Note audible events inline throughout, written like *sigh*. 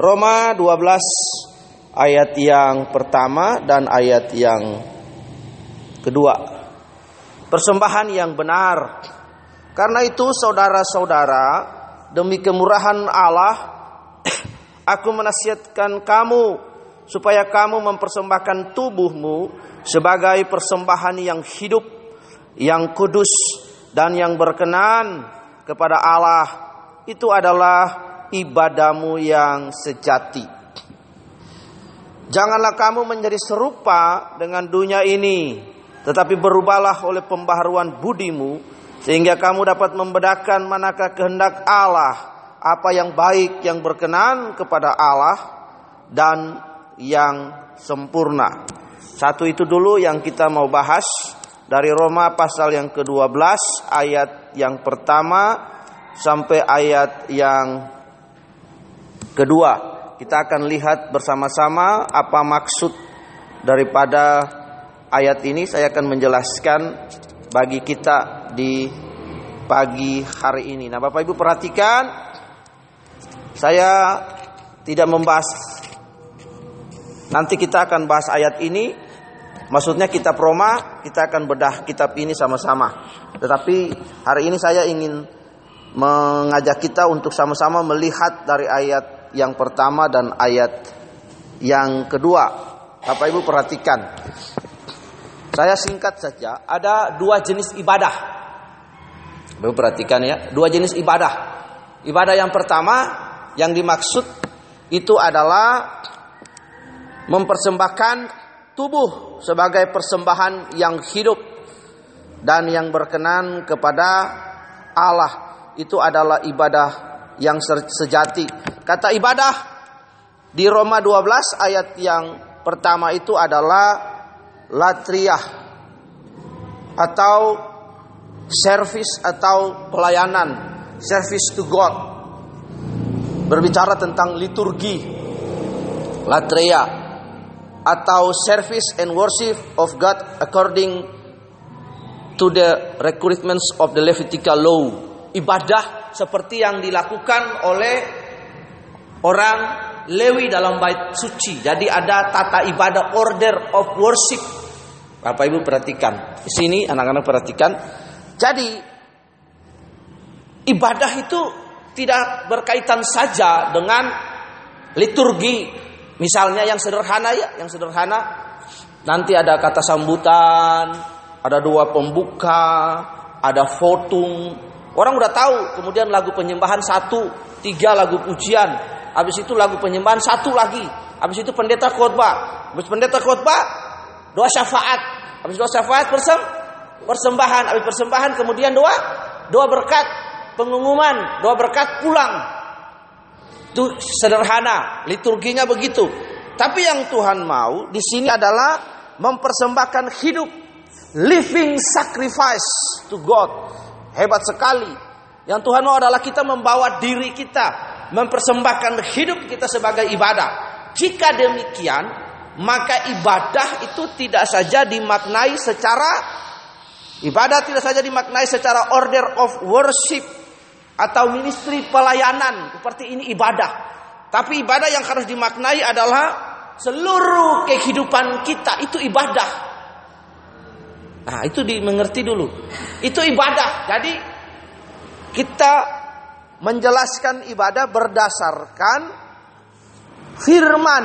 Roma 12 ayat yang pertama dan ayat yang kedua. Persembahan yang benar. Karena itu saudara-saudara, demi kemurahan Allah, *clears throat* aku menasihatkan kamu supaya kamu mempersembahkan tubuhmu sebagai persembahan yang hidup, yang kudus dan yang berkenan kepada Allah. Itu adalah ibadahmu yang sejati. Janganlah kamu menjadi serupa dengan dunia ini, tetapi berubahlah oleh pembaharuan budimu, sehingga kamu dapat membedakan manakah kehendak Allah, apa yang baik, yang berkenan kepada Allah, dan yang sempurna. Satu itu dulu yang kita mau bahas dari Roma pasal yang ke-12 ayat yang pertama sampai ayat yang Kedua, kita akan lihat bersama-sama apa maksud daripada ayat ini. Saya akan menjelaskan bagi kita di pagi hari ini. Nah, Bapak Ibu perhatikan, saya tidak membahas. Nanti kita akan bahas ayat ini. Maksudnya kitab Roma, kita akan bedah kitab ini sama-sama. Tetapi hari ini saya ingin mengajak kita untuk sama-sama melihat dari ayat yang pertama dan ayat yang kedua. Bapak Ibu perhatikan. Saya singkat saja, ada dua jenis ibadah. Bapak perhatikan ya, dua jenis ibadah. Ibadah yang pertama yang dimaksud itu adalah mempersembahkan tubuh sebagai persembahan yang hidup dan yang berkenan kepada Allah. Itu adalah ibadah yang sejati Kata ibadah di Roma 12 ayat yang pertama itu adalah latriah atau service atau pelayanan, service to God. Berbicara tentang liturgi, latria atau service and worship of God according to the requirements of the Levitical law. Ibadah seperti yang dilakukan oleh orang Lewi dalam bait suci. Jadi ada tata ibadah order of worship. Bapak Ibu perhatikan. Di sini anak-anak perhatikan. Jadi ibadah itu tidak berkaitan saja dengan liturgi. Misalnya yang sederhana ya, yang sederhana. Nanti ada kata sambutan, ada dua pembuka, ada votum. Orang udah tahu, kemudian lagu penyembahan satu, tiga lagu pujian, Habis itu lagu penyembahan satu lagi. Habis itu pendeta khotbah. Habis pendeta khotbah doa syafaat. Habis doa syafaat persem persembahan. Habis persembahan kemudian doa doa berkat pengumuman, doa berkat pulang. Itu sederhana, liturginya begitu. Tapi yang Tuhan mau di sini adalah mempersembahkan hidup living sacrifice to God. Hebat sekali. Yang Tuhan mau adalah kita membawa diri kita mempersembahkan hidup kita sebagai ibadah. Jika demikian, maka ibadah itu tidak saja dimaknai secara ibadah tidak saja dimaknai secara order of worship atau ministry pelayanan seperti ini ibadah. Tapi ibadah yang harus dimaknai adalah seluruh kehidupan kita itu ibadah. Nah, itu dimengerti dulu. Itu ibadah. Jadi kita menjelaskan ibadah berdasarkan firman.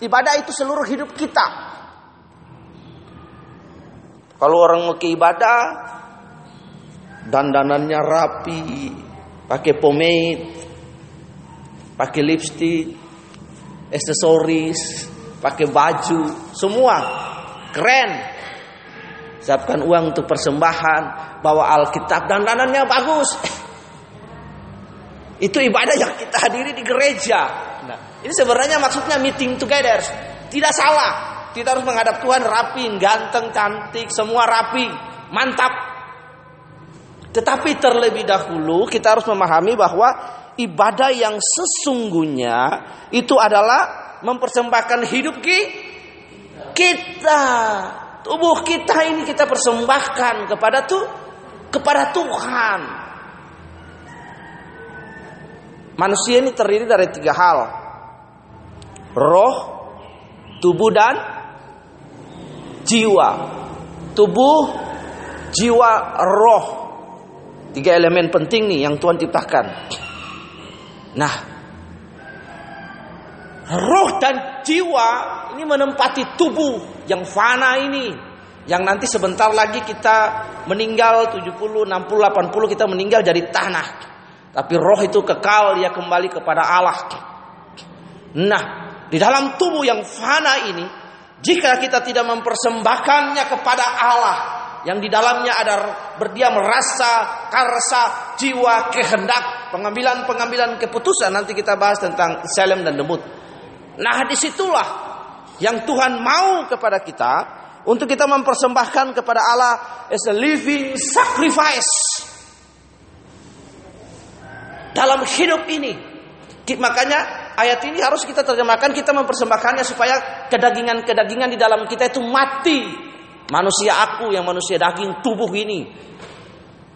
Ibadah itu seluruh hidup kita. Kalau orang mau ke ibadah, dandanannya rapi, pakai pomade, pakai lipstick, aksesoris, pakai baju, semua keren. Siapkan uang untuk persembahan, bawa Alkitab, dandanannya bagus. Itu ibadah yang kita hadiri di gereja. Nah, ini sebenarnya maksudnya meeting together. Tidak salah. Kita harus menghadap Tuhan rapi, ganteng, cantik, semua rapi, mantap. Tetapi terlebih dahulu kita harus memahami bahwa ibadah yang sesungguhnya itu adalah mempersembahkan hidup kita. Tubuh kita ini kita persembahkan kepada tuh kepada Tuhan. Manusia ini terdiri dari tiga hal. roh, tubuh dan jiwa. Tubuh, jiwa, roh. Tiga elemen penting nih yang Tuhan ciptakan. Nah, roh dan jiwa ini menempati tubuh yang fana ini. Yang nanti sebentar lagi kita meninggal 70, 60, 80 kita meninggal jadi tanah. Tapi roh itu kekal dia kembali kepada Allah. Nah, di dalam tubuh yang fana ini jika kita tidak mempersembahkannya kepada Allah yang di dalamnya ada berdiam rasa, karsa, jiwa, kehendak, pengambilan-pengambilan keputusan nanti kita bahas tentang Salem dan demut. Nah, di situlah yang Tuhan mau kepada kita untuk kita mempersembahkan kepada Allah as a living sacrifice dalam hidup ini. Makanya ayat ini harus kita terjemahkan kita mempersembahkannya supaya kedagingan-kedagingan di dalam kita itu mati. Manusia aku yang manusia daging tubuh ini.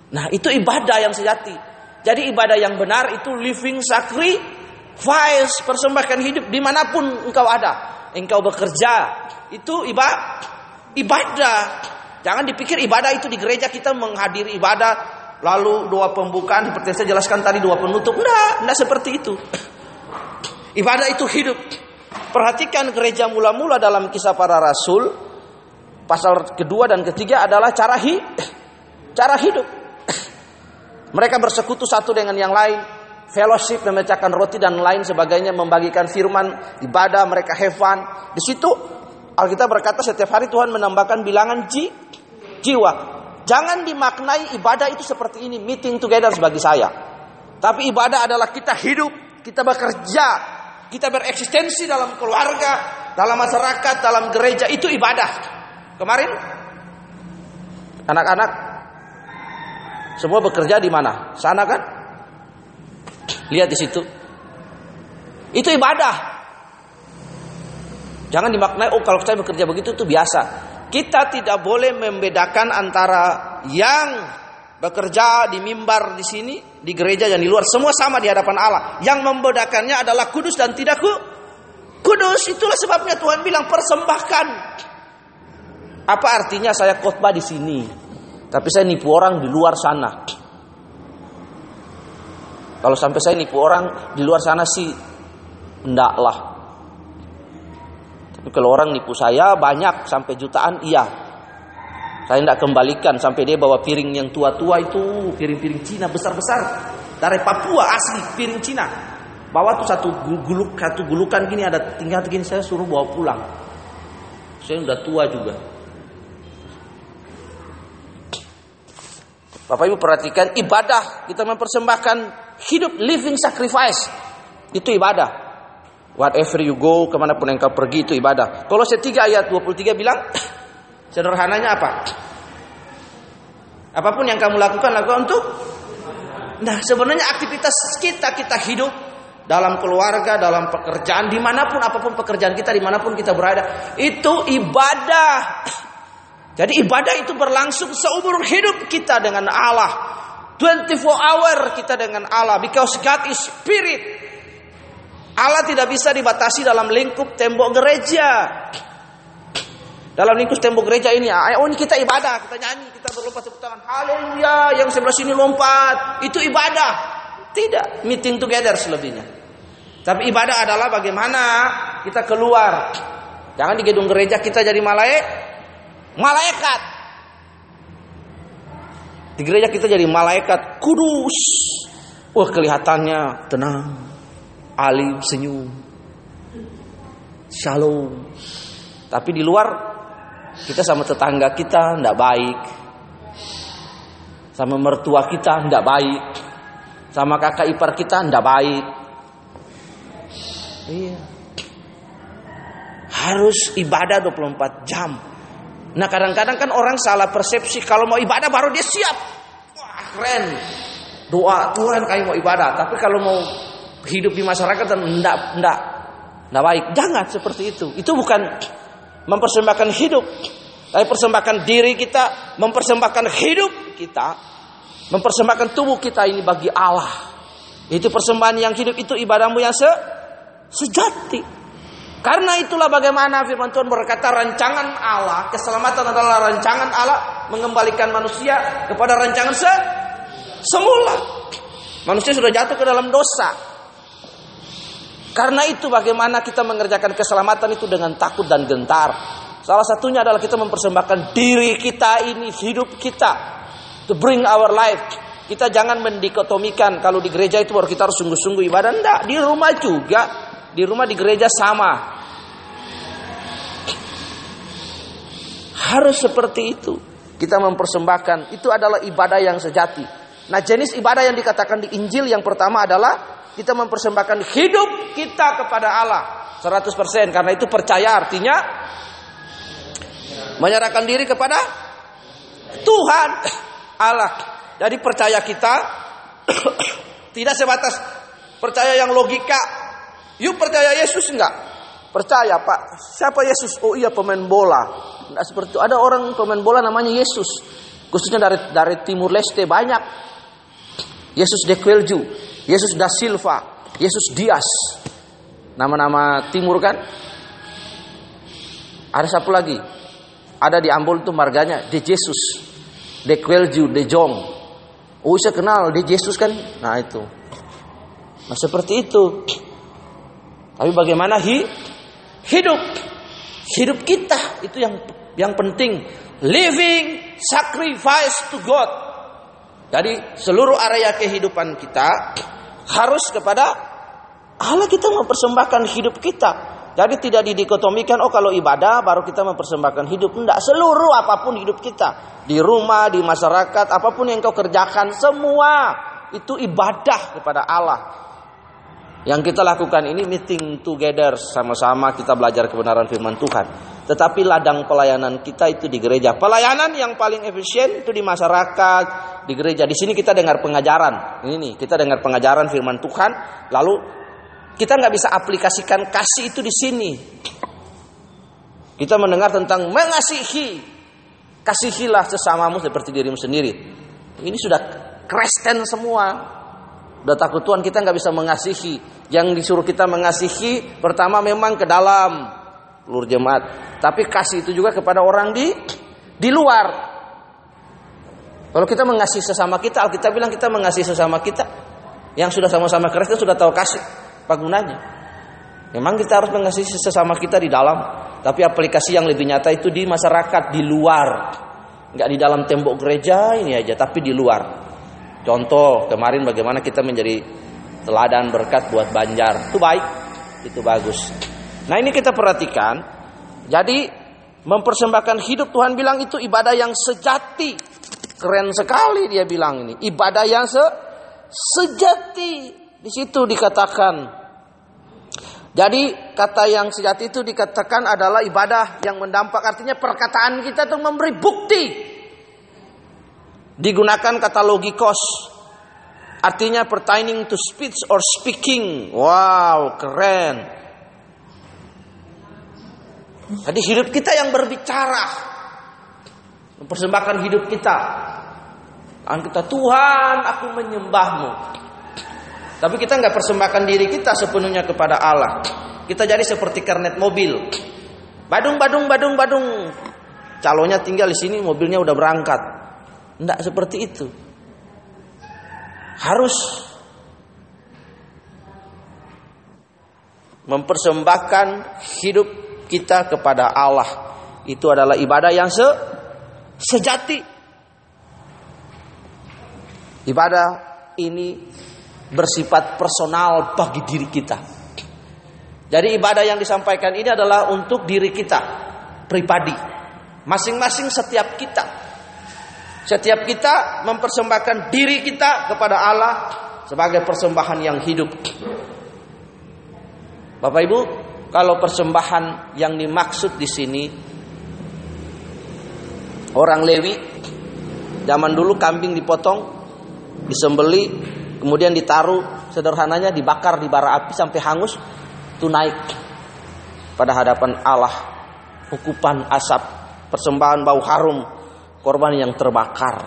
Nah, itu ibadah yang sejati. Jadi ibadah yang benar itu living sacrifice, persembahkan hidup di mana pun engkau ada. Engkau bekerja, itu ibadah. Ibadah. Jangan dipikir ibadah itu di gereja kita menghadiri ibadah lalu doa pembukaan seperti saya jelaskan tadi doa penutup. Enggak, enggak seperti itu. *clears throat* Ibadah itu hidup. Perhatikan gereja mula-mula dalam kisah para rasul. Pasal kedua dan ketiga adalah cara hi, *clears throat* cara hidup. *clears throat* Mereka bersekutu satu dengan yang lain, fellowship, memecahkan roti dan lain sebagainya, membagikan firman, ibadah, mereka fun. Di situ Alkitab berkata setiap hari Tuhan menambahkan bilangan ji, jiwa. Jangan dimaknai ibadah itu seperti ini, meeting together bagi saya. Tapi ibadah adalah kita hidup, kita bekerja, kita bereksistensi dalam keluarga, dalam masyarakat, dalam gereja itu ibadah. Kemarin anak-anak semua bekerja di mana? Sana kan? Lihat di situ. Itu ibadah. Jangan dimaknai oh kalau saya bekerja begitu itu biasa. Kita tidak boleh membedakan antara yang bekerja di mimbar di sini, di gereja dan di luar, semua sama di hadapan Allah. Yang membedakannya adalah kudus dan tidak ku kudus. Itulah sebabnya Tuhan bilang persembahkan. Apa artinya saya khotbah di sini, tapi saya nipu orang di luar sana? Kalau sampai saya nipu orang di luar sana sih, ndaklah. Kalau orang nipu saya banyak sampai jutaan, iya. Saya tidak kembalikan sampai dia bawa piring yang tua-tua itu, piring-piring Cina besar-besar dari Papua asli piring Cina. Bawa tuh satu guluk satu gulukan gini ada tinggal gini saya suruh bawa pulang. Saya udah tua juga. Bapak Ibu perhatikan ibadah kita mempersembahkan hidup living sacrifice itu ibadah. Whatever you go, ke mana pun engkau pergi itu ibadah. Kalau setiga ayat 23 bilang *clears throat* sederhananya apa? Apa pun yang kamu lakukan lakukan untuk Nah sebenarnya aktivitas kita kita hidup dalam keluarga, dalam pekerjaan, di mana pun apa pun pekerjaan kita, di mana pun kita berada, itu ibadah. *clears throat* Jadi ibadah itu berlangsung seumur hidup kita dengan Allah. 24 hour kita dengan Allah. Because God is spirit. Allah tidak bisa dibatasi dalam lingkup tembok gereja. Dalam lingkup tembok gereja ini, oh ini kita ibadah, kita nyanyi, kita berlompat tepuk tangan. Haleluya, yang sebelah sini lompat. Itu ibadah. Tidak, meeting together selebihnya. Tapi ibadah adalah bagaimana kita keluar. Jangan di gedung gereja kita jadi malaikat malaikat. Di gereja kita jadi malaikat kudus. Wah kelihatannya tenang, alim, senyum, shalom. Tapi di luar kita sama tetangga kita tidak baik. Sama mertua kita tidak baik. Sama kakak ipar kita tidak baik. Iya. Harus ibadah 24 jam. Nah kadang-kadang kan orang salah persepsi kalau mau ibadah baru dia siap. Wah keren. Doa Tuhan kayak mau ibadah. Tapi kalau mau hidup di masyarakat dan enggak, enggak, enggak baik. Jangan seperti itu. Itu bukan mempersembahkan hidup. Tapi persembahkan diri kita. Mempersembahkan hidup kita. Mempersembahkan tubuh kita ini bagi Allah. Itu persembahan yang hidup itu ibadahmu yang se sejati. Karena itulah bagaimana firman Tuhan berkata rancangan Allah, keselamatan adalah rancangan Allah mengembalikan manusia kepada rancangan se semula. Manusia sudah jatuh ke dalam dosa. Karena itu bagaimana kita mengerjakan keselamatan itu dengan takut dan gentar. Salah satunya adalah kita mempersembahkan diri kita ini, hidup kita. To bring our life. Kita jangan mendikotomikan kalau di gereja itu baru kita harus sungguh-sungguh ibadah. Enggak, di rumah juga. Di rumah di gereja sama. Harus seperti itu. Kita mempersembahkan. Itu adalah ibadah yang sejati. Nah jenis ibadah yang dikatakan di Injil yang pertama adalah kita mempersembahkan hidup kita kepada Allah 100% karena itu percaya artinya menyerahkan diri kepada Tuhan *coughs* Allah. Jadi percaya kita *coughs* tidak sebatas percaya yang logika. Yuk percaya Yesus enggak? Percaya Pak. Siapa Yesus? Oh iya pemain bola. Enggak seperti itu. Ada orang pemain bola namanya Yesus. Khususnya dari dari Timur Leste banyak. Yesus de Quelju, Yesus da Silva, Yesus Dias. Nama-nama timur kan? Ada satu lagi. Ada di Ambon itu marganya De Jesus, De Quelju, De Jong. Oh saya kenal De Jesus kan? Nah itu. Nah seperti itu. Tapi bagaimana hi? hidup? Hidup kita itu yang yang penting. Living sacrifice to God. Jadi seluruh area kehidupan kita harus kepada Allah kita mempersembahkan hidup kita. Jadi tidak didikotomikan oh kalau ibadah baru kita mempersembahkan hidup. Tidak, seluruh apa pun hidup kita. Di rumah, di masyarakat, apa pun yang kau kerjakan semua itu ibadah kepada Allah. Yang kita lakukan ini meeting together sama-sama kita belajar kebenaran firman Tuhan. Tetapi ladang pelayanan kita itu di gereja. Pelayanan yang paling efisien itu di masyarakat, di gereja. Di sini kita dengar pengajaran. Ini nih, kita dengar pengajaran firman Tuhan. Lalu kita nggak bisa aplikasikan kasih itu di sini. Kita mendengar tentang mengasihi. Kasihilah sesamamu seperti dirimu sendiri. Ini sudah Kristen semua. Udah takut Tuhan kita nggak bisa mengasihi. Yang disuruh kita mengasihi pertama memang ke dalam lur jemaat. Tapi kasih itu juga kepada orang di di luar. Kalau kita mengasihi sesama kita, Alkitab bilang kita mengasihi sesama kita. Yang sudah sama-sama Kristen sudah tahu kasih apa gunanya. Memang kita harus mengasihi sesama kita di dalam, tapi aplikasi yang lebih nyata itu di masyarakat, di luar. Enggak di dalam tembok gereja ini aja, tapi di luar. Contoh kemarin bagaimana kita menjadi teladan berkat buat Banjar. Itu baik, itu bagus. Nah ini kita perhatikan. Jadi mempersembahkan hidup Tuhan bilang itu ibadah yang sejati. Keren sekali dia bilang ini. Ibadah yang se sejati. Di situ dikatakan. Jadi kata yang sejati itu dikatakan adalah ibadah yang mendampak. Artinya perkataan kita itu memberi bukti. Digunakan kata logikos. Artinya pertaining to speech or speaking. Wow keren. Jadi hidup kita yang berbicara. Mempersembahkan hidup kita. Dan kita Tuhan aku menyembahmu tapi kita nggak persembahkan diri kita sepenuhnya kepada Allah kita jadi seperti kernet mobil badung badung badung badung calonnya tinggal di sini mobilnya udah berangkat tidak seperti itu. Harus mempersembahkan hidup kita kepada Allah. Itu adalah ibadah yang se sejati. Ibadah ini bersifat personal bagi diri kita. Jadi ibadah yang disampaikan ini adalah untuk diri kita pribadi. Masing-masing setiap kita setiap kita mempersembahkan diri kita kepada Allah sebagai persembahan yang hidup. Bapak Ibu, kalau persembahan yang dimaksud di sini orang Lewi zaman dulu kambing dipotong, disembeli, kemudian ditaruh sederhananya dibakar di bara api sampai hangus, itu naik pada hadapan Allah. Hukupan asap, persembahan bau harum, korban yang terbakar.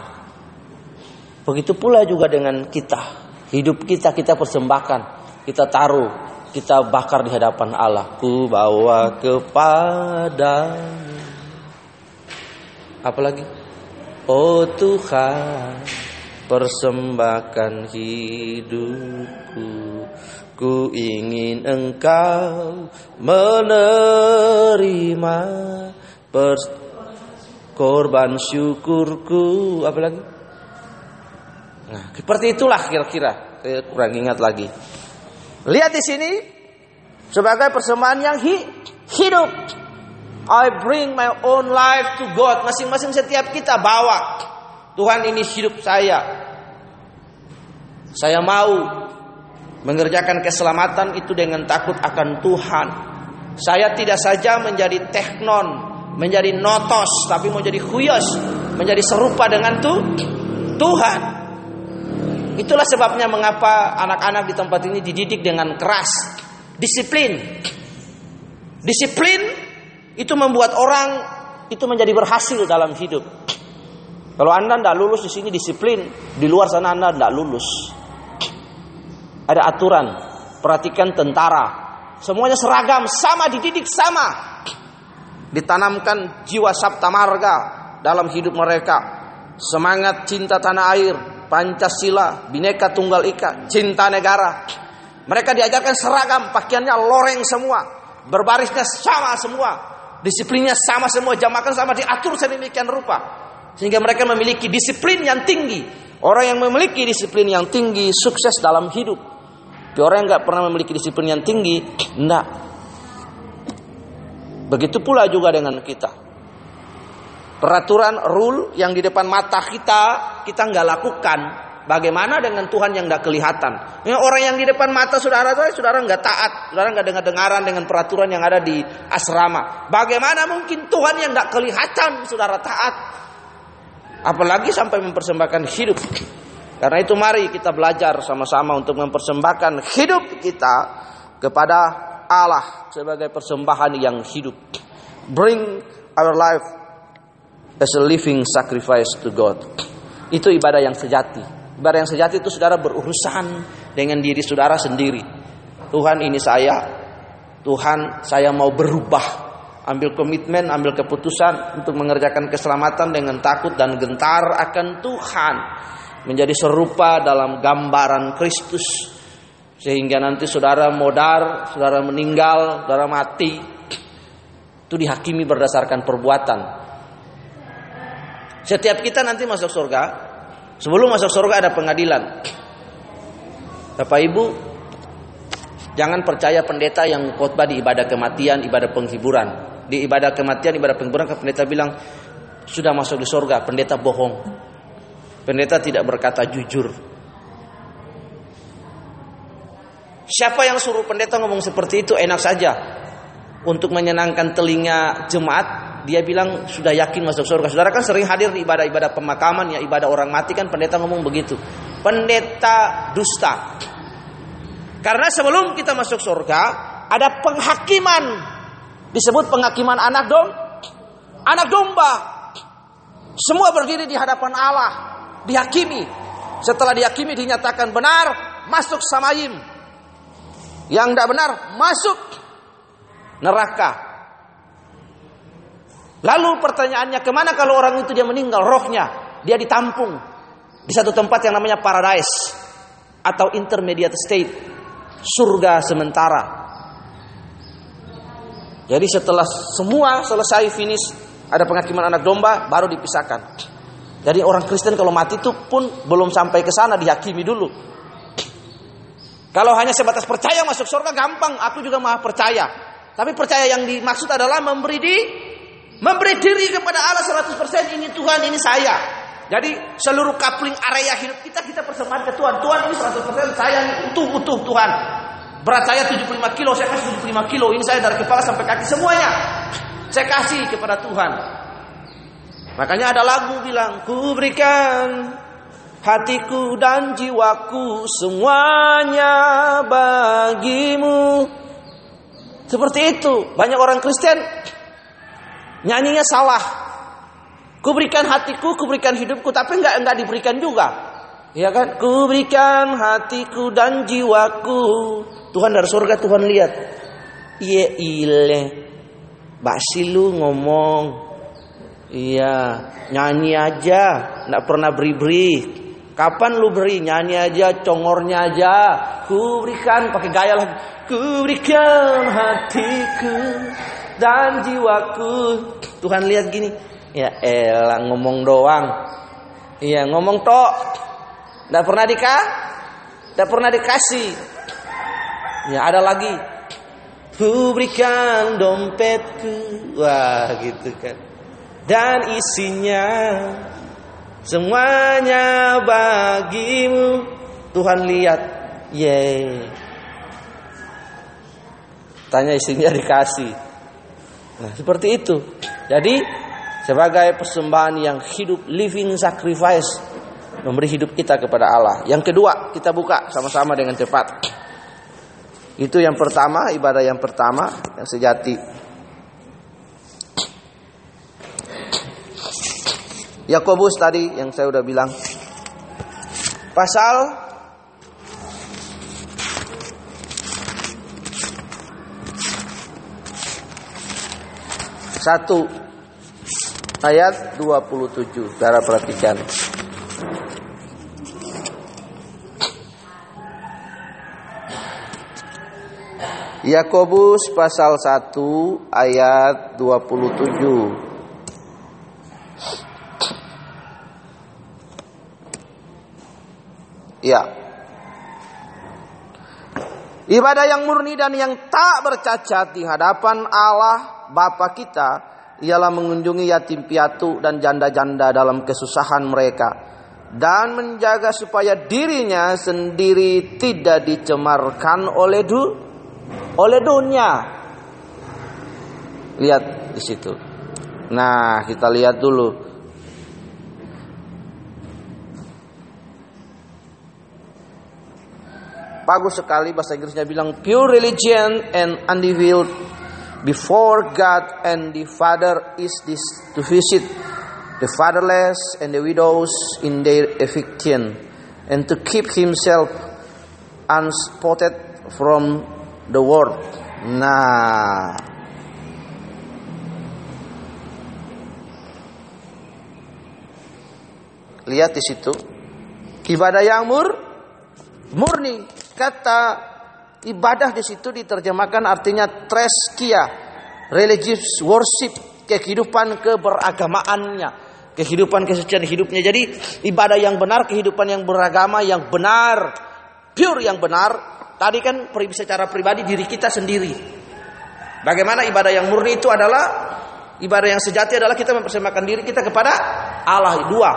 Begitu pula juga dengan kita. Hidup kita kita persembahkan, kita taruh kita bakar di hadapan Allah. Ku bawa kepada Apalagi? Oh Tuhan, persembahkan hidupku. Ku ingin engkau menerima korban syukurku. Apalagi? Nah, seperti itulah kira-kira. Kurang ingat lagi. Lihat di sini sebagai persembahan yang hi hidup. I bring my own life to God. Masing-masing setiap kita bawa. Tuhan ini hidup saya. Saya mau mengerjakan keselamatan itu dengan takut akan Tuhan. Saya tidak saja menjadi teknon, menjadi notos, tapi mau jadi huyos, menjadi serupa dengan tuh Tuhan. Itulah sebabnya mengapa anak-anak di tempat ini dididik dengan keras. Disiplin. Disiplin itu membuat orang itu menjadi berhasil dalam hidup. Kalau Anda tidak lulus di sini disiplin, di luar sana Anda tidak lulus. Ada aturan. Perhatikan tentara. Semuanya seragam, sama dididik sama. Ditanamkan jiwa sabta marga dalam hidup mereka. Semangat cinta tanah air, Pancasila, Bineka Tunggal Ika, cinta negara. Mereka diajarkan seragam, pakaiannya loreng semua, berbarisnya sama semua, disiplinnya sama semua, jam makan sama diatur sedemikian rupa. Sehingga mereka memiliki disiplin yang tinggi. Orang yang memiliki disiplin yang tinggi sukses dalam hidup. Tapi orang yang nggak pernah memiliki disiplin yang tinggi, enggak. Begitu pula juga dengan kita peraturan rule yang di depan mata kita kita nggak lakukan bagaimana dengan Tuhan yang nggak kelihatan ya, orang yang di depan mata saudara itu saudara nggak taat saudara nggak dengar dengaran dengan peraturan yang ada di asrama bagaimana mungkin Tuhan yang nggak kelihatan saudara taat apalagi sampai mempersembahkan hidup karena itu mari kita belajar sama-sama untuk mempersembahkan hidup kita kepada Allah sebagai persembahan yang hidup bring our life as a living sacrifice to God. Itu ibadah yang sejati. Ibadah yang sejati itu saudara berurusan dengan diri saudara sendiri. Tuhan ini saya. Tuhan saya mau berubah. Ambil komitmen, ambil keputusan untuk mengerjakan keselamatan dengan takut dan gentar akan Tuhan. Menjadi serupa dalam gambaran Kristus. Sehingga nanti saudara modar, saudara meninggal, saudara mati. Itu dihakimi berdasarkan perbuatan setiap kita nanti masuk surga, sebelum masuk surga ada pengadilan. Bapak Ibu, jangan percaya pendeta yang khotbah di ibadah kematian, ibadah penghiburan. Di ibadah kematian, ibadah penghiburan, pendeta bilang sudah masuk di surga, pendeta bohong. Pendeta tidak berkata jujur. Siapa yang suruh pendeta ngomong seperti itu enak saja untuk menyenangkan telinga jemaat dia bilang sudah yakin masuk surga. Saudara kan sering hadir di ibadah-ibadah pemakaman ya, ibadah orang mati kan pendeta ngomong begitu. Pendeta dusta. Karena sebelum kita masuk surga ada penghakiman. Disebut penghakiman anak dom anak domba. Semua berdiri di hadapan Allah, dihakimi. Setelah dihakimi dinyatakan benar, masuk samayim. Yang tidak benar, masuk neraka. Lalu pertanyaannya ke mana kalau orang itu dia meninggal rohnya dia ditampung di satu tempat yang namanya paradise atau intermediate state surga sementara. Jadi setelah semua selesai finish ada penghakiman anak domba baru dipisahkan. Jadi orang Kristen kalau mati itu pun belum sampai ke sana dihakimi dulu. Kalau hanya sebatas percaya masuk surga gampang, aku juga maha percaya. Tapi percaya yang dimaksud adalah memberi di Memberi diri kepada Allah 100% ini Tuhan, ini saya. Jadi seluruh kapling area hidup kita kita persembahkan ke Tuhan. Tuhan ini 100% saya utuh-utuh Tuhan. Berat saya 75 kilo, saya kasih 75 kilo. Ini saya dari kepala sampai kaki semuanya. Saya kasih kepada Tuhan. Makanya ada lagu bilang, ku berikan hatiku dan jiwaku semuanya bagimu. Seperti itu. Banyak orang Kristen Nyanyinya salah. Kuberikan hatiku, kuberikan hidupku, tapi enggak enggak diberikan juga. Ya kan? Ku berikan hatiku dan jiwaku. Tuhan dari surga Tuhan lihat. Iya ile. Basi lu ngomong. Iya, nyanyi aja, nggak pernah beri-beri. Kapan lu beri? Nyanyi aja, congornya aja. Ku berikan pakai gaya lagi. Ku berikan hatiku dan jiwaku. Tuhan lihat gini. Ya elah ngomong doang. Iya ngomong tok. Tidak pernah dikah? Tidak pernah dikasih. Ya ada lagi. Ku berikan dompetku. Wah gitu kan dan isinya semuanya bagimu Tuhan lihat ye tanya isinya dikasih nah, seperti itu jadi sebagai persembahan yang hidup living sacrifice memberi hidup kita kepada Allah yang kedua kita buka sama-sama dengan cepat itu yang pertama ibadah yang pertama yang sejati Yakobus tadi yang saya udah bilang. Pasal satu ayat 27. Cara perhatikan. Yakobus pasal 1 ayat 27. Ya. Ibadah yang murni dan yang tak bercacat di hadapan Allah Bapa kita ialah mengunjungi yatim piatu dan janda-janda dalam kesusahan mereka dan menjaga supaya dirinya sendiri tidak dicemarkan oleh du oleh dunia. Lihat di situ. Nah, kita lihat dulu bagus sekali bahasa Inggrisnya bilang pure religion and undefiled before God and the Father is this to visit the fatherless and the widows in their affliction and to keep himself unspotted from the world. Nah, lihat di situ ibadah yang mur murni Kata ibadah di situ diterjemahkan artinya treskia, religious worship, kehidupan keberagamaannya, kehidupan kesucian hidupnya. Jadi ibadah yang benar, kehidupan yang beragama yang benar, pure yang benar. Tadi kan secara pribadi diri kita sendiri. Bagaimana ibadah yang murni itu adalah ibadah yang sejati adalah kita mempersembahkan diri kita kepada Allah dua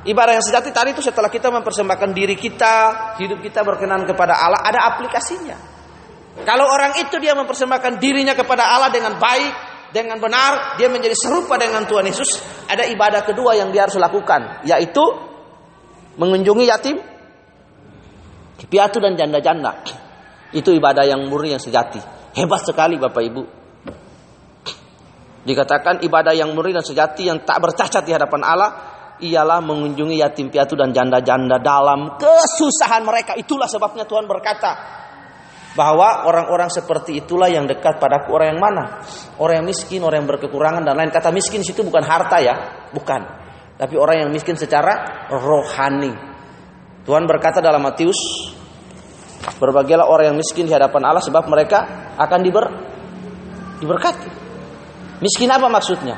Ibadah yang sejati tadi itu setelah kita mempersembahkan diri kita, hidup kita berkenan kepada Allah, ada aplikasinya. Kalau orang itu dia mempersembahkan dirinya kepada Allah dengan baik, dengan benar, dia menjadi serupa dengan Tuhan Yesus, ada ibadah kedua yang dia harus lakukan, yaitu mengunjungi yatim, piatu dan janda-janda. Itu ibadah yang murni yang sejati. Hebat sekali Bapak Ibu. Dikatakan ibadah yang murni dan sejati yang tak bercacat di hadapan Allah ialah mengunjungi yatim piatu dan janda-janda dalam kesusahan mereka. Itulah sebabnya Tuhan berkata bahwa orang-orang seperti itulah yang dekat padaku orang yang mana? Orang yang miskin, orang yang berkekurangan dan lain kata miskin situ bukan harta ya, bukan. Tapi orang yang miskin secara rohani. Tuhan berkata dalam Matius, berbagilah orang yang miskin di hadapan Allah sebab mereka akan diber diberkati. Miskin apa maksudnya?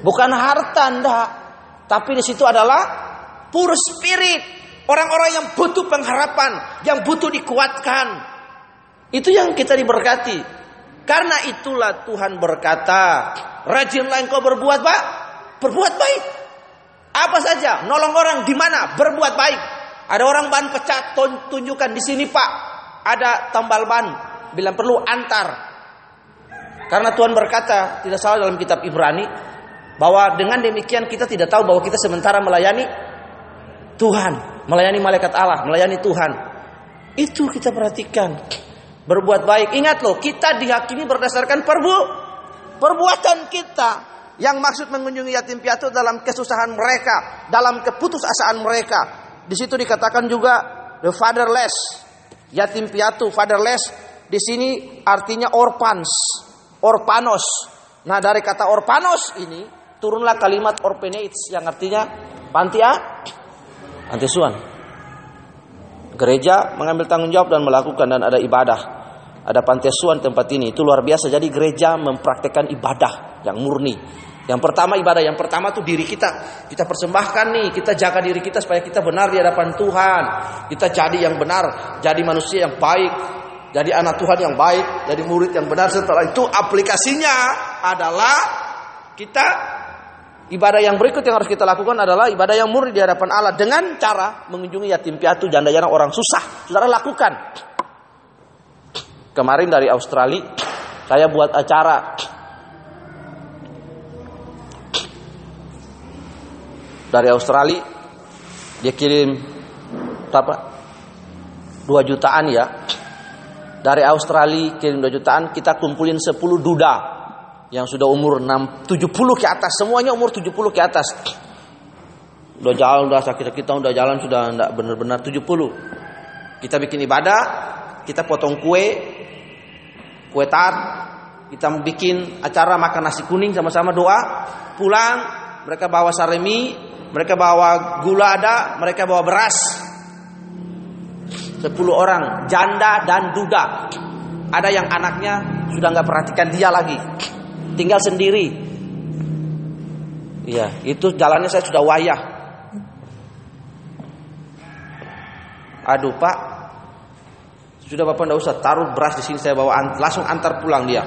Bukan harta ndak, tapi di situ adalah pure spirit. Orang-orang yang butuh pengharapan, yang butuh dikuatkan. Itu yang kita diberkati. Karena itulah Tuhan berkata, rajinlah engkau berbuat baik, berbuat baik. Apa saja, nolong orang di mana, berbuat baik. Ada orang ban pecah, tunjukkan di sini Pak. Ada tambal ban, bila perlu antar. Karena Tuhan berkata, tidak salah dalam kitab Ibrani, bahwa dengan demikian kita tidak tahu bahwa kita sementara melayani Tuhan, melayani malaikat Allah, melayani Tuhan. Itu kita perhatikan. Berbuat baik. Ingat loh, kita dihakimi berdasarkan perbu perbuatan kita. Yang maksud mengunjungi yatim piatu dalam kesusahan mereka, dalam keputusasaan mereka, Di situ dikatakan juga the fatherless, yatim piatu, fatherless. Di sini artinya orphans, orpanos. Nah, dari kata orpanos ini turunlah kalimat orphanage yang artinya panti a panti asuhan. Gereja mengambil tanggung jawab dan melakukan dan ada ibadah. Ada panti asuhan tempat ini. Itu luar biasa. Jadi gereja mempraktekkan ibadah yang murni. Yang pertama ibadah, yang pertama tuh diri kita. Kita persembahkan nih, kita jaga diri kita supaya kita benar di hadapan Tuhan. Kita jadi yang benar, jadi manusia yang baik, jadi anak Tuhan yang baik, jadi murid yang benar. Setelah itu aplikasinya adalah kita ibadah yang berikut yang harus kita lakukan adalah ibadah yang murni di hadapan Allah dengan cara mengunjungi yatim piatu, janda janda orang susah. Saudara lakukan. Kemarin dari Australia saya buat acara dari Australia dia kirim berapa? 2 jutaan ya. Dari Australia kirim 2 jutaan, kita kumpulin 10 duda yang sudah umur 6 70 ke atas, semuanya umur 70 ke atas. Udah jalan, udah sakit kita udah jalan sudah enggak benar-benar 70. Kita bikin ibadah, kita potong kue, kue tart, kita bikin acara makan nasi kuning sama-sama doa, pulang mereka bawa saremi, mereka bawa gula ada, mereka bawa beras. Sepuluh orang, janda dan duda. Ada yang anaknya sudah nggak perhatikan dia lagi, tinggal sendiri. Iya, itu jalannya saya sudah wayah. Aduh pak, sudah bapak ndak usah taruh beras di sini saya bawa langsung antar pulang dia.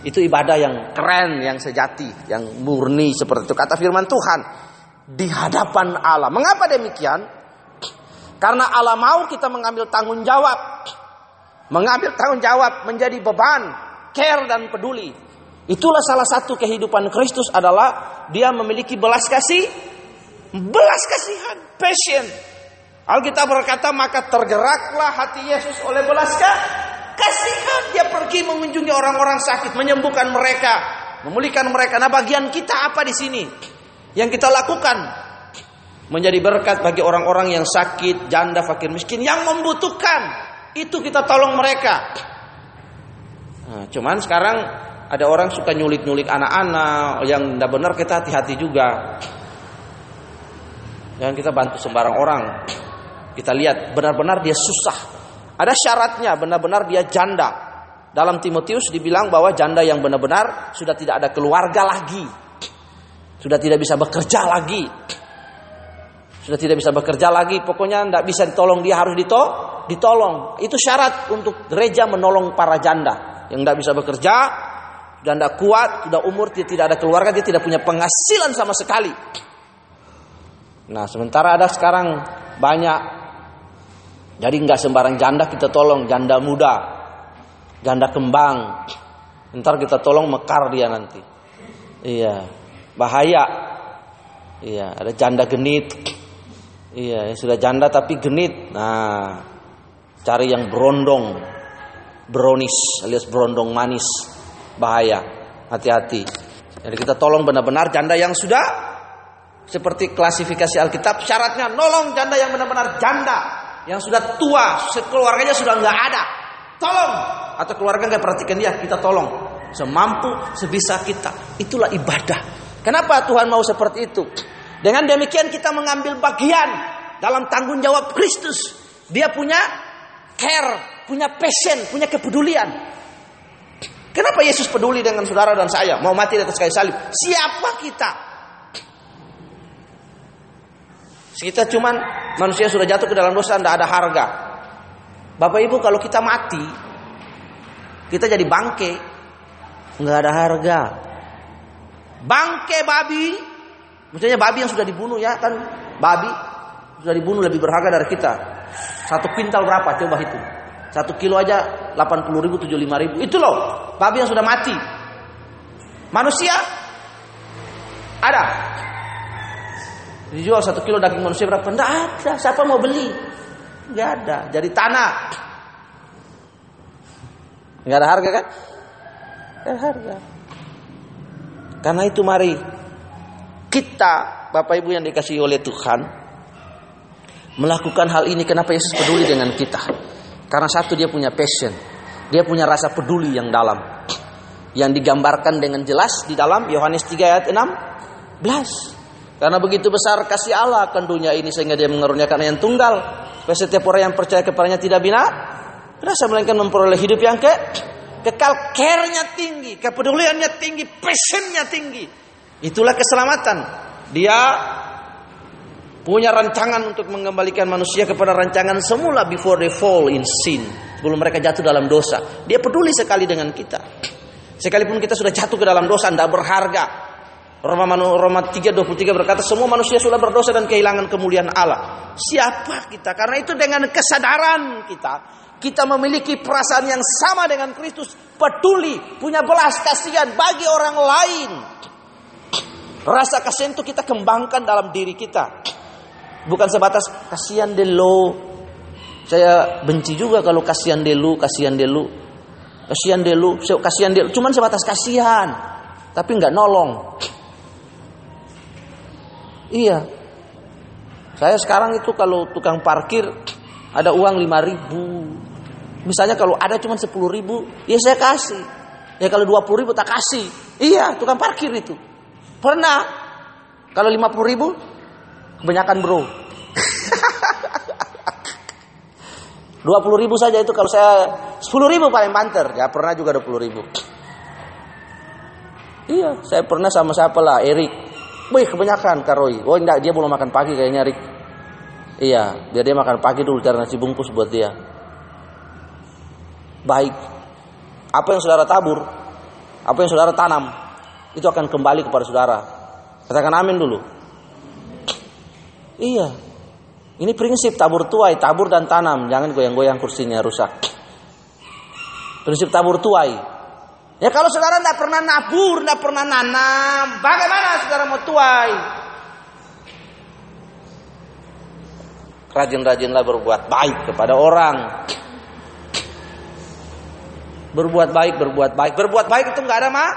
Itu ibadah yang keren, yang sejati, yang murni seperti itu kata firman Tuhan di hadapan Allah. Mengapa demikian? Karena Allah mau kita mengambil tanggung jawab. Mengambil tanggung jawab menjadi beban, care dan peduli. Itulah salah satu kehidupan Kristus adalah dia memiliki belas kasih, belas kasihan, passion. Alkitab berkata maka tergeraklah hati Yesus oleh belas kasihan. Dia pergi mengunjungi orang-orang sakit, menyembuhkan mereka, memulihkan mereka. Nah, bagian kita apa di sini? Yang kita lakukan menjadi berkat bagi orang-orang yang sakit, janda, fakir, miskin yang membutuhkan. Itu kita tolong mereka. Nah, cuman sekarang ada orang suka nyulik-nyulik anak-anak yang tidak benar kita hati-hati juga. Jangan kita bantu sembarang orang. Kita lihat benar-benar dia susah. Ada syaratnya benar-benar dia janda. Dalam Timotius dibilang bahwa janda yang benar-benar sudah tidak ada keluarga lagi. Sudah tidak bisa bekerja lagi. Sudah tidak bisa bekerja lagi. Pokoknya tidak bisa ditolong dia harus dito ditolong. Itu syarat untuk gereja menolong para janda yang tidak bisa bekerja dan tidak kuat, sudah umur, dia tidak ada keluarga, dia tidak punya penghasilan sama sekali. Nah, sementara ada sekarang banyak jadi nggak sembarang janda kita tolong, janda muda, janda kembang. Ntar kita tolong mekar dia nanti. Iya, bahaya. Iya, ada janda genit. Iya, sudah janda tapi genit. Nah, cari yang berondong, brownies alias berondong manis. Bahaya, hati-hati. Jadi kita tolong benar-benar janda yang sudah seperti klasifikasi Alkitab syaratnya nolong janda yang benar-benar janda yang sudah tua, keluarganya sudah nggak ada. Tolong atau keluarga nggak perhatikan dia, kita tolong semampu sebisa kita. Itulah ibadah. Kenapa Tuhan mau seperti itu? Dengan demikian kita mengambil bagian dalam tanggung jawab Kristus. Dia punya care, punya passion, punya kepedulian. Kenapa Yesus peduli dengan saudara dan saya? Mau mati di atas kayu salib. Siapa kita? Kita cuman manusia sudah jatuh ke dalam dosa, tidak ada harga. Bapak Ibu kalau kita mati, kita jadi bangke, nggak ada harga. Bangke babi, maksudnya babi yang sudah dibunuh ya kan, babi sudah dibunuh lebih berharga dari kita. Satu kuintal berapa? Coba hitung. Satu kilo aja 80 ribu, 75 ribu. Itu loh, babi yang sudah mati. Manusia ada. Dijual satu kilo daging manusia berapa? Tidak ada. Siapa mau beli? Nggak ada. Jadi tanah. Nggak ada harga kan? Nggak ada harga. Karena itu mari kita Bapak Ibu yang dikasih oleh Tuhan melakukan hal ini kenapa Yesus peduli dengan kita? Karena satu dia punya passion. Dia punya rasa peduli yang dalam. Yang digambarkan dengan jelas di dalam Yohanes 3 ayat 16. Karena begitu besar kasih Allah akan dunia ini sehingga dia mengaruniakan yang tunggal. Supaya setiap orang yang percaya kepadanya tidak bina. Berasa melainkan memperoleh hidup yang ke kekal care-nya tinggi, kepeduliannya tinggi, passionnya tinggi. Itulah keselamatan. Dia punya rancangan untuk mengembalikan manusia kepada rancangan semula before they fall in sin. Sebelum mereka jatuh dalam dosa. Dia peduli sekali dengan kita. Sekalipun kita sudah jatuh ke dalam dosa, tidak berharga. Roma, Roma 3.23 berkata, semua manusia sudah berdosa dan kehilangan kemuliaan Allah. Siapa kita? Karena itu dengan kesadaran kita, kita memiliki perasaan yang sama dengan Kristus. Peduli, punya belas kasihan bagi orang lain. Rasa kasihan itu kita kembangkan dalam diri kita. Bukan sebatas kasihan delu. Saya benci juga kalau kasihan delu, kasihan delu. Kasihan delu, kasihan delu. Cuman sebatas kasihan. Tapi nggak nolong. Iya. Saya sekarang itu kalau tukang parkir ada uang 5 ribu. Misalnya kalau ada cuma 10 ribu, ya saya kasih. Ya kalau 20 ribu tak kasih. Iya, tukang parkir itu. Pernah. Kalau 50 ribu, Kebanyakan bro. *laughs* 20 ribu saja itu kalau saya 10 ribu paling banter. Ya pernah juga 20 ribu. Iya, saya pernah sama siapa lah, Erik. Wih, kebanyakan Karoi. Oh enggak, dia belum makan pagi kayaknya Erik. Iya, biar dia makan pagi dulu cari nasi bungkus buat dia. Baik. Apa yang saudara tabur, apa yang saudara tanam, itu akan kembali kepada saudara. Katakan amin dulu. Iya. Ini prinsip tabur tuai, tabur dan tanam. Jangan goyang-goyang kursinya rusak. Prinsip tabur tuai. Ya kalau saudara tidak pernah nabur, tidak pernah nanam, bagaimana saudara mau tuai? Rajin-rajinlah berbuat baik kepada orang. Berbuat baik, berbuat baik. Berbuat baik itu nggak ada mak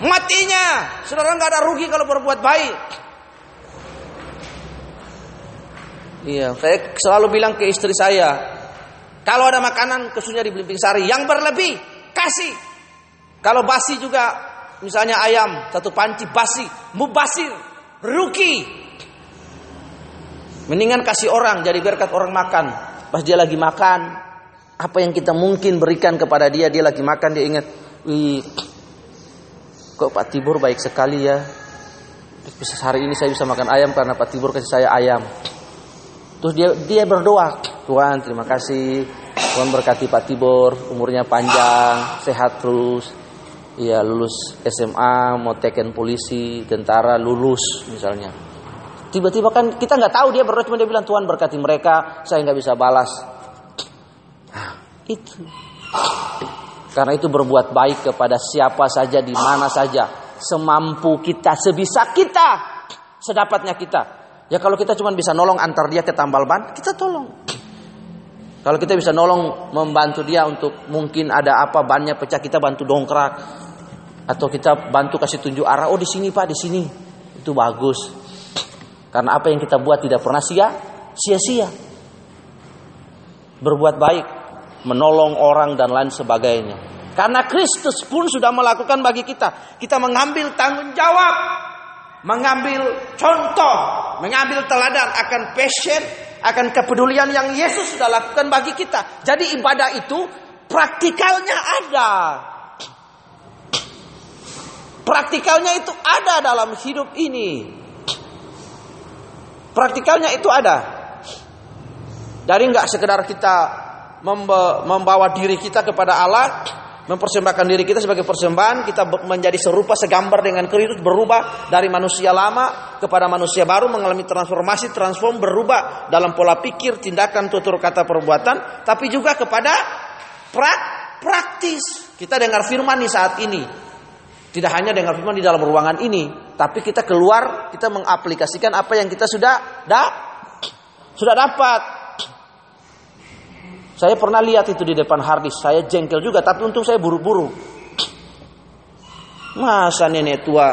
matinya. Saudara nggak ada rugi kalau berbuat baik. Iya, saya selalu bilang ke istri saya, kalau ada makanan khususnya di Belimbing Sari yang berlebih, kasih. Kalau basi juga, misalnya ayam satu panci basi, mubasir, ruki. Mendingan kasih orang jadi berkat orang makan. Pas dia lagi makan, apa yang kita mungkin berikan kepada dia, dia lagi makan dia ingat, kok Pak Tibur baik sekali ya. Bisa hari ini saya bisa makan ayam karena Pak Tibur kasih saya ayam. Terus dia dia berdoa, Tuhan terima kasih, Tuhan berkati Pak Tibor, umurnya panjang, sehat terus. Ya lulus SMA, mau teken polisi, tentara, lulus misalnya. Tiba-tiba kan kita nggak tahu dia berdoa cuma dia bilang Tuhan berkati mereka, saya nggak bisa balas. Itu. Karena itu berbuat baik kepada siapa saja di mana saja, semampu kita, sebisa kita, sedapatnya kita. Ya kalau kita cuma bisa nolong antar dia ke tambal ban, kita tolong. Kalau kita bisa nolong membantu dia untuk mungkin ada apa bannya pecah kita bantu dongkrak atau kita bantu kasih tunjuk arah oh di sini Pak di sini itu bagus karena apa yang kita buat tidak pernah sia sia-sia berbuat baik menolong orang dan lain sebagainya karena Kristus pun sudah melakukan bagi kita kita mengambil tanggung jawab mengambil contoh, mengambil teladan akan passion, akan kepedulian yang Yesus sudah lakukan bagi kita. Jadi ibadah itu praktikalnya ada. Praktikalnya itu ada dalam hidup ini. Praktikalnya itu ada. Dari nggak sekedar kita membawa diri kita kepada Allah, mempersembahkan diri kita sebagai persembahan, kita menjadi serupa segambar dengan Kristus, berubah dari manusia lama kepada manusia baru, mengalami transformasi, transform, berubah dalam pola pikir, tindakan, tutur kata, perbuatan, tapi juga kepada prak, praktis. Kita dengar firman di saat ini. Tidak hanya dengar firman di dalam ruangan ini, tapi kita keluar, kita mengaplikasikan apa yang kita sudah da, sudah dapat. Saya pernah lihat itu di depan hardis, saya jengkel juga, tapi untung saya buru-buru. Masa nenek tua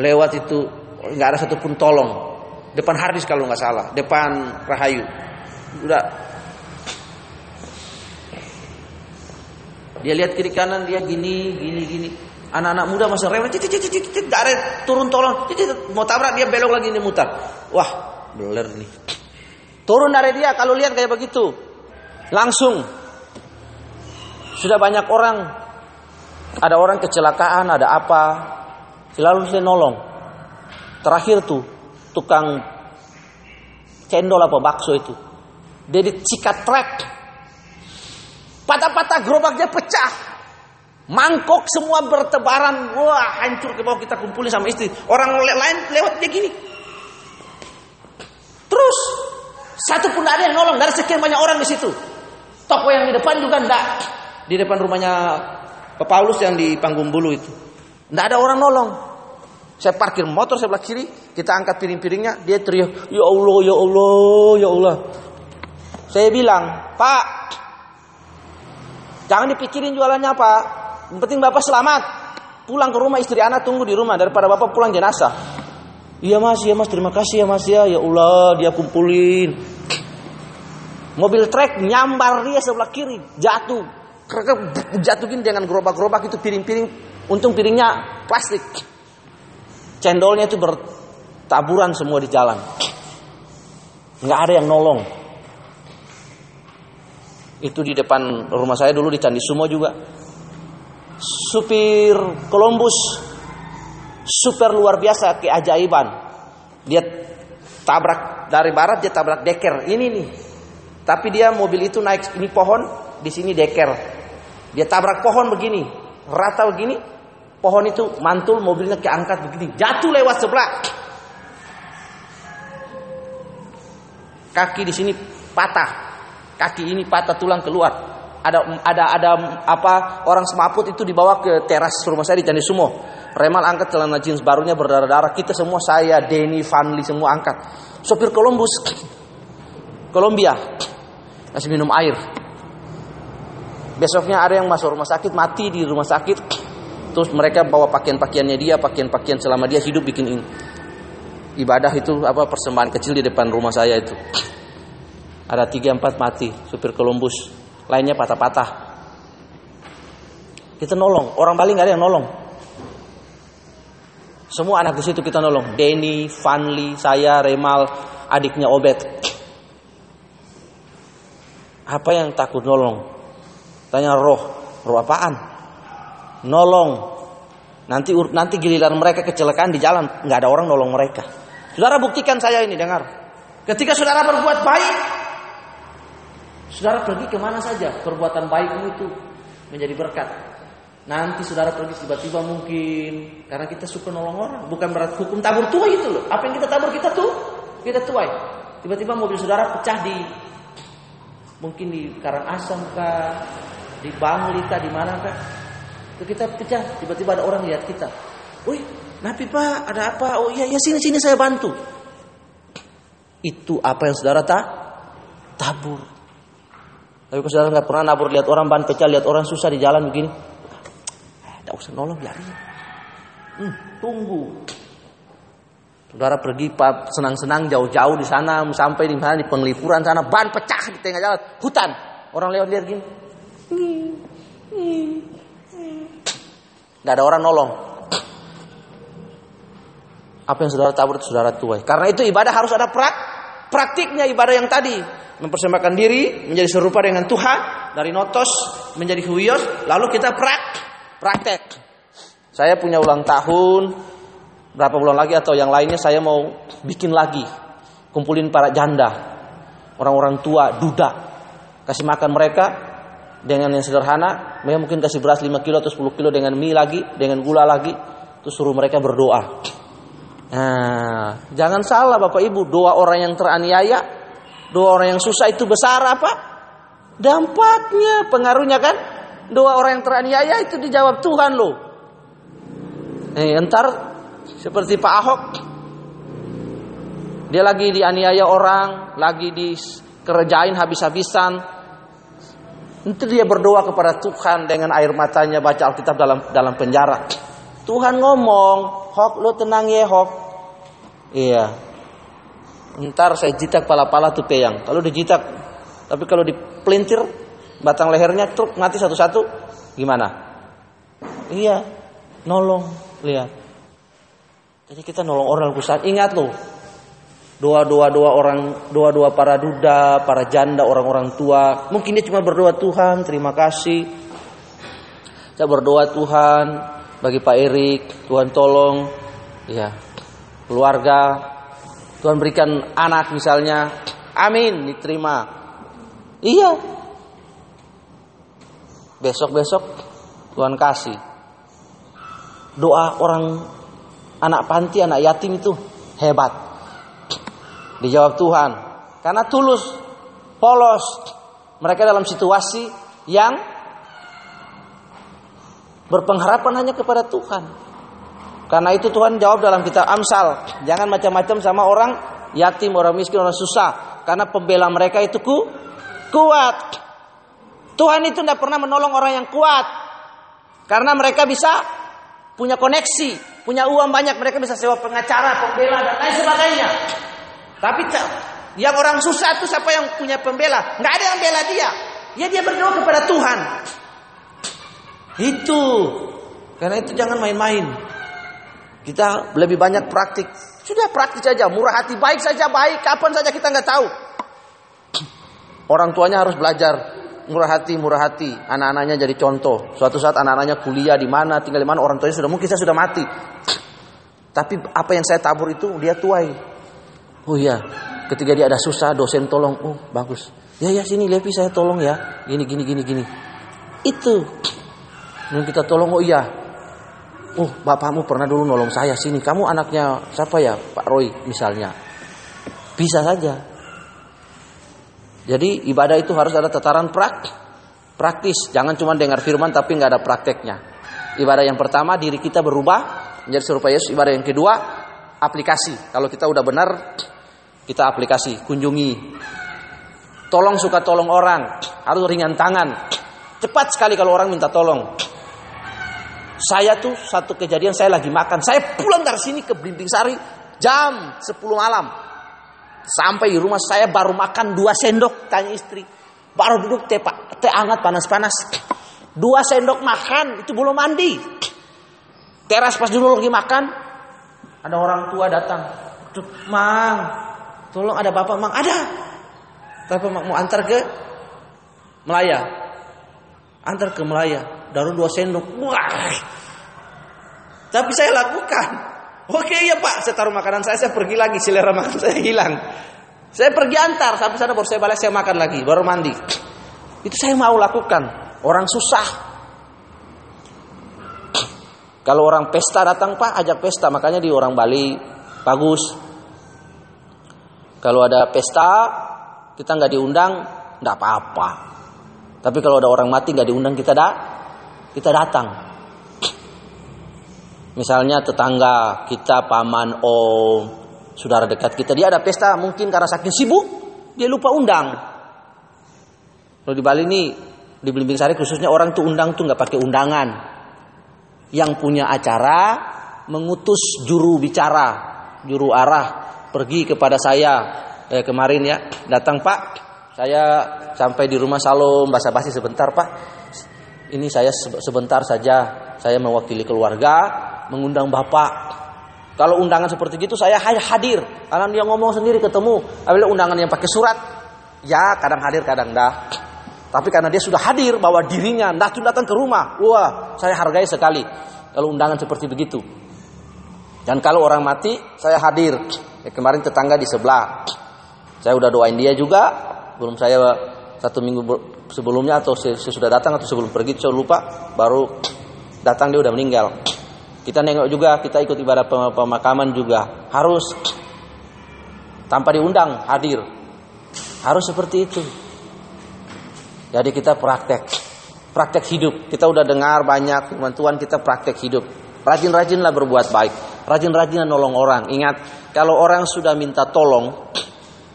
lewat itu nggak ada satupun tolong. Depan Hardis kalau nggak salah, depan Rahayu. Udah. Dia lihat kiri kanan, dia gini, gini, gini. Anak-anak muda masih rewel, cicit, cicit, cicit, ada turun tolong, cicit, mau tabrak dia belok lagi ini mutar. Wah, beler nih. Turun dari dia kalau lihat kayak begitu. Langsung. Sudah banyak orang. Ada orang kecelakaan, ada apa. Selalu saya nolong. Terakhir tuh, tukang cendol apa bakso itu. Dia dicikat trek. Patah-patah gerobaknya pecah. Mangkok semua bertebaran. Wah hancur ke bawah kita kumpulin sama istri. Orang lain lewat dia gini. Terus satu pun ada yang nolong dari sekian banyak orang di situ. Toko yang di depan juga enggak. Di depan rumahnya Pak Paulus yang di panggung bulu itu. Enggak ada orang nolong. Saya parkir motor sebelah kiri, kita angkat piring-piringnya, dia teriak, "Ya Allah, ya Allah, ya Allah." Saya bilang, "Pak, jangan dipikirin jualannya, Pak. Yang penting Bapak selamat. Pulang ke rumah istri anak tunggu di rumah daripada Bapak pulang jenazah." Iya mas, iya mas, terima kasih ya mas ya. Ya Allah, dia kumpulin. Mobil trek nyambar dia sebelah kiri, jatuh. Jatuhin dengan gerobak-gerobak itu piring-piring. Untung piringnya plastik. Cendolnya itu bertaburan semua di jalan. Nggak ada yang nolong. Itu di depan rumah saya dulu di Candi Sumo juga. Supir Columbus super luar biasa keajaiban. Dia tabrak dari barat dia tabrak deker. Ini nih. Tapi dia mobil itu naik ini pohon, di sini deker. Dia tabrak pohon begini, rata begini. Pohon itu mantul, mobilnya keangkat begini, jatuh lewat sebelah. Kaki di sini patah. Kaki ini patah tulang keluar. Ada ada ada apa orang semaput itu dibawa ke teras rumah saya di Candi Sumo. Remal angkat celana jeans barunya berdarah-darah. Kita semua saya, Denny, Vanli semua angkat. Sopir Columbus, *clears throat* Kolombia, kasih minum air. Besoknya ada yang masuk rumah sakit, mati di rumah sakit. Terus mereka bawa pakaian-pakaiannya dia, pakaian-pakaian selama dia hidup bikin ini. Ibadah itu apa persembahan kecil di depan rumah saya itu. Ada tiga empat mati, supir Columbus. Lainnya patah-patah. Kita nolong, orang Bali nggak ada yang nolong. Semua anak di situ kita nolong. Denny, Vanli, saya, Remal, adiknya Obet. Apa yang takut nolong? Tanya roh, roh apaan? Nolong. Nanti nanti giliran mereka kecelakaan di jalan, nggak ada orang nolong mereka. Saudara buktikan saya ini dengar. Ketika saudara berbuat baik, saudara pergi ke mana saja, perbuatan baikmu itu menjadi berkat. Nanti saudara pergi tiba-tiba mungkin karena kita suka nolong orang, bukan berarti hukum tabur tuai itu loh. Apa yang kita tabur kita tuh kita tuai. Tiba-tiba mobil saudara pecah di mungkin di Karangasem kah, di Bangli kah, di mana kah? Itu kita pecah, tiba-tiba ada orang lihat kita. Wih, Nabi Pak, ada apa? Oh iya, ya sini sini saya bantu. Itu apa yang saudara tak tabur. Tapi saudara nggak pernah nabur lihat orang ban pecah, lihat orang susah di jalan begini, tidak usah nolong biarin. Hmm, tunggu. Saudara pergi senang-senang jauh-jauh di sana sampai di mana di penglipuran sana ban pecah di tengah jalan. Hutan. Orang lewat lihat gini. Nggak ada orang nolong. Apa yang saudara tabur saudara tuai. Karena itu ibadah harus ada prak praktiknya ibadah yang tadi. Mempersembahkan diri menjadi serupa dengan Tuhan dari notos menjadi huyos lalu kita prak praktek. Saya punya ulang tahun berapa bulan lagi atau yang lainnya saya mau bikin lagi. Kumpulin para janda. Orang-orang tua duda. Kasih makan mereka dengan yang sederhana. Mereka mungkin kasih beras 5 kilo atau 10 kilo dengan mie lagi dengan gula lagi. Terus suruh mereka berdoa. Nah jangan salah bapak ibu. Doa orang yang teraniaya doa orang yang susah itu besar apa? Dampaknya pengaruhnya kan? Doa orang yang teraniaya itu dijawab Tuhan loh. Eh, entar seperti Pak Ahok. Dia lagi dianiaya orang, lagi dikerjain habis-habisan. Nanti dia berdoa kepada Tuhan dengan air matanya baca Alkitab dalam dalam penjara. Tuhan ngomong, Hok lu tenang ya Hok. Iya. Ntar saya jitak pala-pala tuh peyang. Kalau dijitak, tapi kalau dipelintir batang lehernya truk mati satu-satu, gimana? Iya, nolong, lihat. Jadi kita nolong orang kusat. Ingat loh, doa-doa doa orang, doa-doa para duda, para janda, orang-orang tua. Mungkin dia cuma berdoa Tuhan, terima kasih. Saya berdoa Tuhan bagi Pak Erik, Tuhan tolong, ya keluarga, Tuhan berikan anak misalnya, amin, diterima. Iya. Besok-besok Tuhan kasih. Doa orang anak panti, anak yatim itu hebat. Dijawab Tuhan. Karena tulus, polos. Mereka dalam situasi yang berpengharapan hanya kepada Tuhan. Karena itu Tuhan jawab dalam kitab Amsal, jangan macam-macam sama orang yatim, orang miskin, orang susah. Karena pembela mereka itu ku, kuat. Tuhan itu tidak pernah menolong orang yang kuat. Karena mereka bisa punya koneksi, punya uang banyak, mereka bisa sewa pengacara, pembela dan lain sebagainya. Tapi yang orang susah itu siapa yang punya pembela? Nggak ada yang bela dia. Ya dia berdoa kepada Tuhan. Itu. Karena itu jangan main-main. Kita lebih banyak praktik. Sudah praktik saja, murah hati, baik saja, baik. Kapan saja kita nggak tahu. Orang tuanya harus belajar murah hati, murah hati. Anak-anaknya jadi contoh. Suatu saat anak-anaknya kuliah di mana, tinggal di mana, orang tuanya sudah mungkin saya sudah mati. Tapi apa yang saya tabur itu dia tuai. Oh iya, ketika dia ada susah, dosen tolong. Oh bagus. Ya ya sini Levi saya tolong ya. Gini gini gini gini. Itu. yang kita tolong, oh iya Oh, bapakmu pernah dulu nolong saya sini. Kamu anaknya siapa ya? Pak Roy misalnya. Bisa saja. Jadi ibadah itu harus ada tataran prak, praktis. Jangan cuma dengar firman tapi nggak ada prakteknya. Ibadah yang pertama diri kita berubah menjadi serupa Yesus. Ibadah yang kedua aplikasi. Kalau kita udah benar kita aplikasi, kunjungi. Tolong suka tolong orang, harus ringan tangan. Cepat sekali kalau orang minta tolong. Saya tuh satu kejadian saya lagi makan. Saya pulang dari sini ke Blimbing Sari jam 10 malam. Sampai di rumah saya baru makan dua sendok tanya istri. Baru duduk teh pak, teh hangat panas-panas. Dua sendok makan itu belum mandi. Teras pas dulu lagi makan ada orang tua datang. Mang, tolong ada bapak mang ada. Tapi mau antar ke Melaya. Antar ke Melaya daru dua sendok. Wah. Tapi saya lakukan. Oke ya Pak, saya taruh makanan saya, saya pergi lagi, selera makan saya hilang. Saya pergi antar, sampai sana baru saya balik, saya makan lagi, baru mandi. Itu saya mau lakukan. Orang susah. Kalau orang pesta datang Pak, ajak pesta. Makanya di orang Bali bagus. Kalau ada pesta, kita nggak diundang, nggak apa-apa. Tapi kalau ada orang mati nggak diundang kita dah kita datang. Misalnya tetangga kita, paman, om, saudara dekat kita, dia ada pesta mungkin karena saking sibuk, dia lupa undang. Kalau di Bali ini, di Belimbing Sari khususnya orang tuh undang tuh nggak pakai undangan. Yang punya acara mengutus juru bicara, juru arah pergi kepada saya eh, kemarin ya datang Pak, saya sampai di rumah Salom basa-basi sebentar Pak ini saya sebentar saja saya mewakili keluarga mengundang bapak. Kalau undangan seperti itu saya hadir karena dia ngomong sendiri ketemu. Apabila undangan yang pakai surat, ya kadang hadir kadang dah. Tapi karena dia sudah hadir bawa dirinya, dah datang ke rumah. Wah, saya hargai sekali kalau undangan seperti begitu. Dan kalau orang mati, saya hadir. Ya, kemarin tetangga di sebelah. Saya udah doain dia juga. Belum saya satu minggu sebelumnya atau sesudah datang atau sebelum pergi saya lupa baru datang dia udah meninggal. Kita nengok juga kita ikut ibadah pemakaman juga. Harus tanpa diundang hadir. Harus seperti itu. Jadi kita praktek. Praktek hidup. Kita udah dengar banyak firman Tuhan kita praktek hidup. Rajin-rajinlah berbuat baik. Rajin-rajinlah nolong orang. Ingat kalau orang sudah minta tolong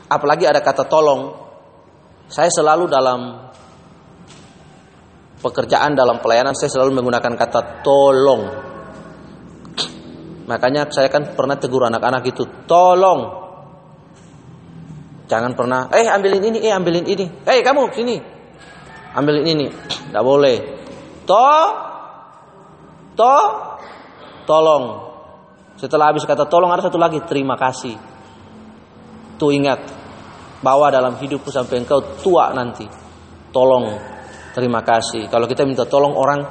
apalagi ada kata tolong saya selalu dalam pekerjaan dalam pelayanan saya selalu menggunakan kata tolong. Makanya saya kan pernah tegur anak-anak itu, tolong. Jangan pernah, eh ambilin ini, eh ambilin ini. Eh kamu sini. Ambilin ini. *clears throat* Tidak boleh. Toh, toh, tolong. Setelah habis kata tolong ada satu lagi, terima kasih. Tuh ingat, bawa dalam hidupku sampai engkau tua nanti. Tolong, terima kasih. Kalau kita minta tolong orang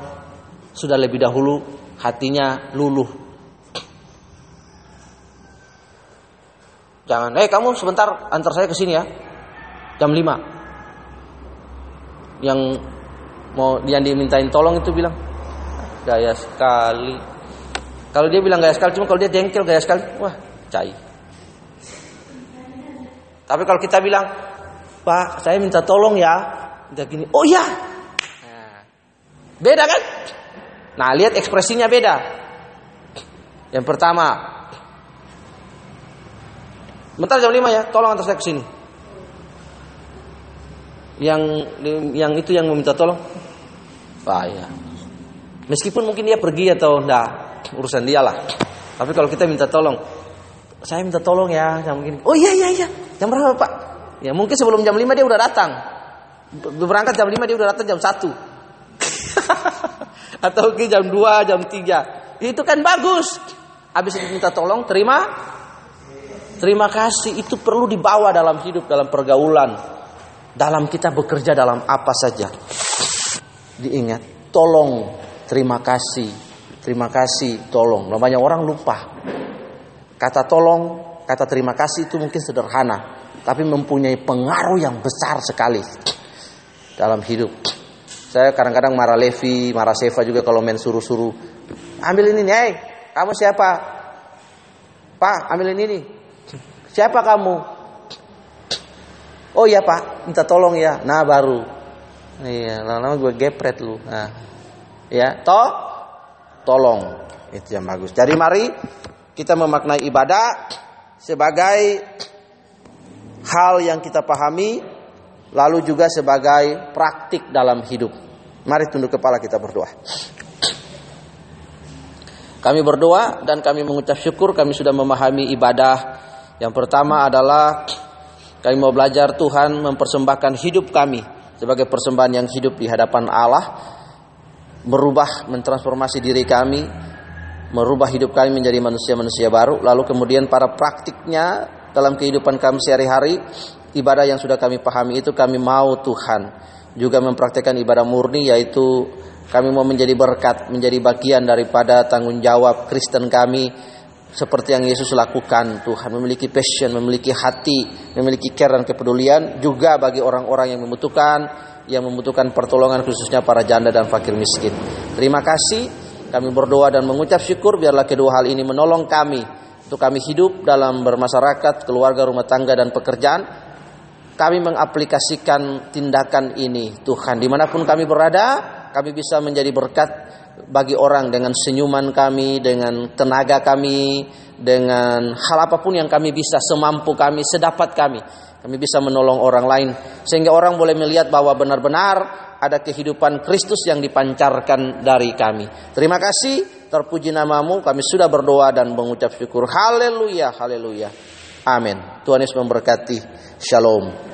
sudah lebih dahulu hatinya luluh. Jangan, eh kamu sebentar antar saya ke sini ya. Jam 5. Yang mau yang dimintain tolong itu bilang gaya sekali. Kalau dia bilang gaya sekali, cuma kalau dia jengkel gaya sekali, wah, cai. Tapi kalau kita bilang, Pak, saya minta tolong ya, dia gini, oh ya, nah, beda kan? Nah, lihat ekspresinya beda. Yang pertama, bentar jam 5 ya, tolong antar saya ke sini. Yang yang itu yang meminta tolong, Pak ya. Meskipun mungkin dia pergi atau enggak, urusan dia lah. Tapi kalau kita minta tolong, saya minta tolong ya, begini. Oh iya iya iya, jam berapa Pak? Ya mungkin sebelum jam 5 dia udah datang. Berangkat jam 5 dia udah datang jam 1 *laughs* atau ke jam 2, jam 3. Itu kan bagus. Habis itu minta tolong, terima. Terima kasih itu perlu dibawa dalam hidup, dalam pergaulan, dalam kita bekerja dalam apa saja. Diingat, tolong, terima kasih, terima kasih, tolong. Namanya orang lupa. Kata tolong, kata terima kasih itu mungkin sederhana, tapi mempunyai pengaruh yang besar sekali dalam hidup. Saya kadang-kadang marah Levi, marah Seva juga kalau main suruh-suruh. Ambil ini, hei, kamu siapa? Pak, ambil ini. Siapa kamu? Oh iya pak, minta tolong ya. Nah baru. Iya, lama-lama gue gepret lu. Nah, ya, toh, tolong. Itu yang bagus. Jadi mari kita memaknai ibadah sebagai hal yang kita pahami, lalu juga sebagai praktik dalam hidup. Mari tunduk kepala kita berdoa. Kami berdoa dan kami mengucap syukur kami sudah memahami ibadah. Yang pertama adalah kami mau belajar Tuhan mempersembahkan hidup kami sebagai persembahan yang hidup di hadapan Allah. Merubah, mentransformasi diri kami, merubah hidup kami menjadi manusia-manusia baru. Lalu kemudian para praktiknya dalam kehidupan kami sehari-hari, ibadah yang sudah kami pahami itu kami mau Tuhan juga mempraktekkan ibadah murni yaitu kami mau menjadi berkat, menjadi bagian daripada tanggung jawab Kristen kami seperti yang Yesus lakukan. Tuhan memiliki passion, memiliki hati, memiliki care dan kepedulian juga bagi orang-orang yang membutuhkan, yang membutuhkan pertolongan khususnya para janda dan fakir miskin. Terima kasih. Kami berdoa dan mengucap syukur biarlah kedua hal ini menolong kami. Untuk kami hidup dalam bermasyarakat, keluarga, rumah tangga dan pekerjaan kami mengaplikasikan tindakan ini Tuhan. Di mana pun kami berada kami bisa menjadi berkat bagi orang dengan senyuman kami dengan tenaga kami dengan hal apa pun yang kami bisa semampu kami sedapat kami. Kami bisa menolong orang lain. Sehingga orang boleh melihat bahwa benar-benar ada kehidupan Kristus yang dipancarkan dari kami. Terima kasih, terpuji namamu. Kami sudah berdoa dan mengucap syukur. Haleluya, haleluya. Amin. Tuhan Yesus memberkati. Shalom.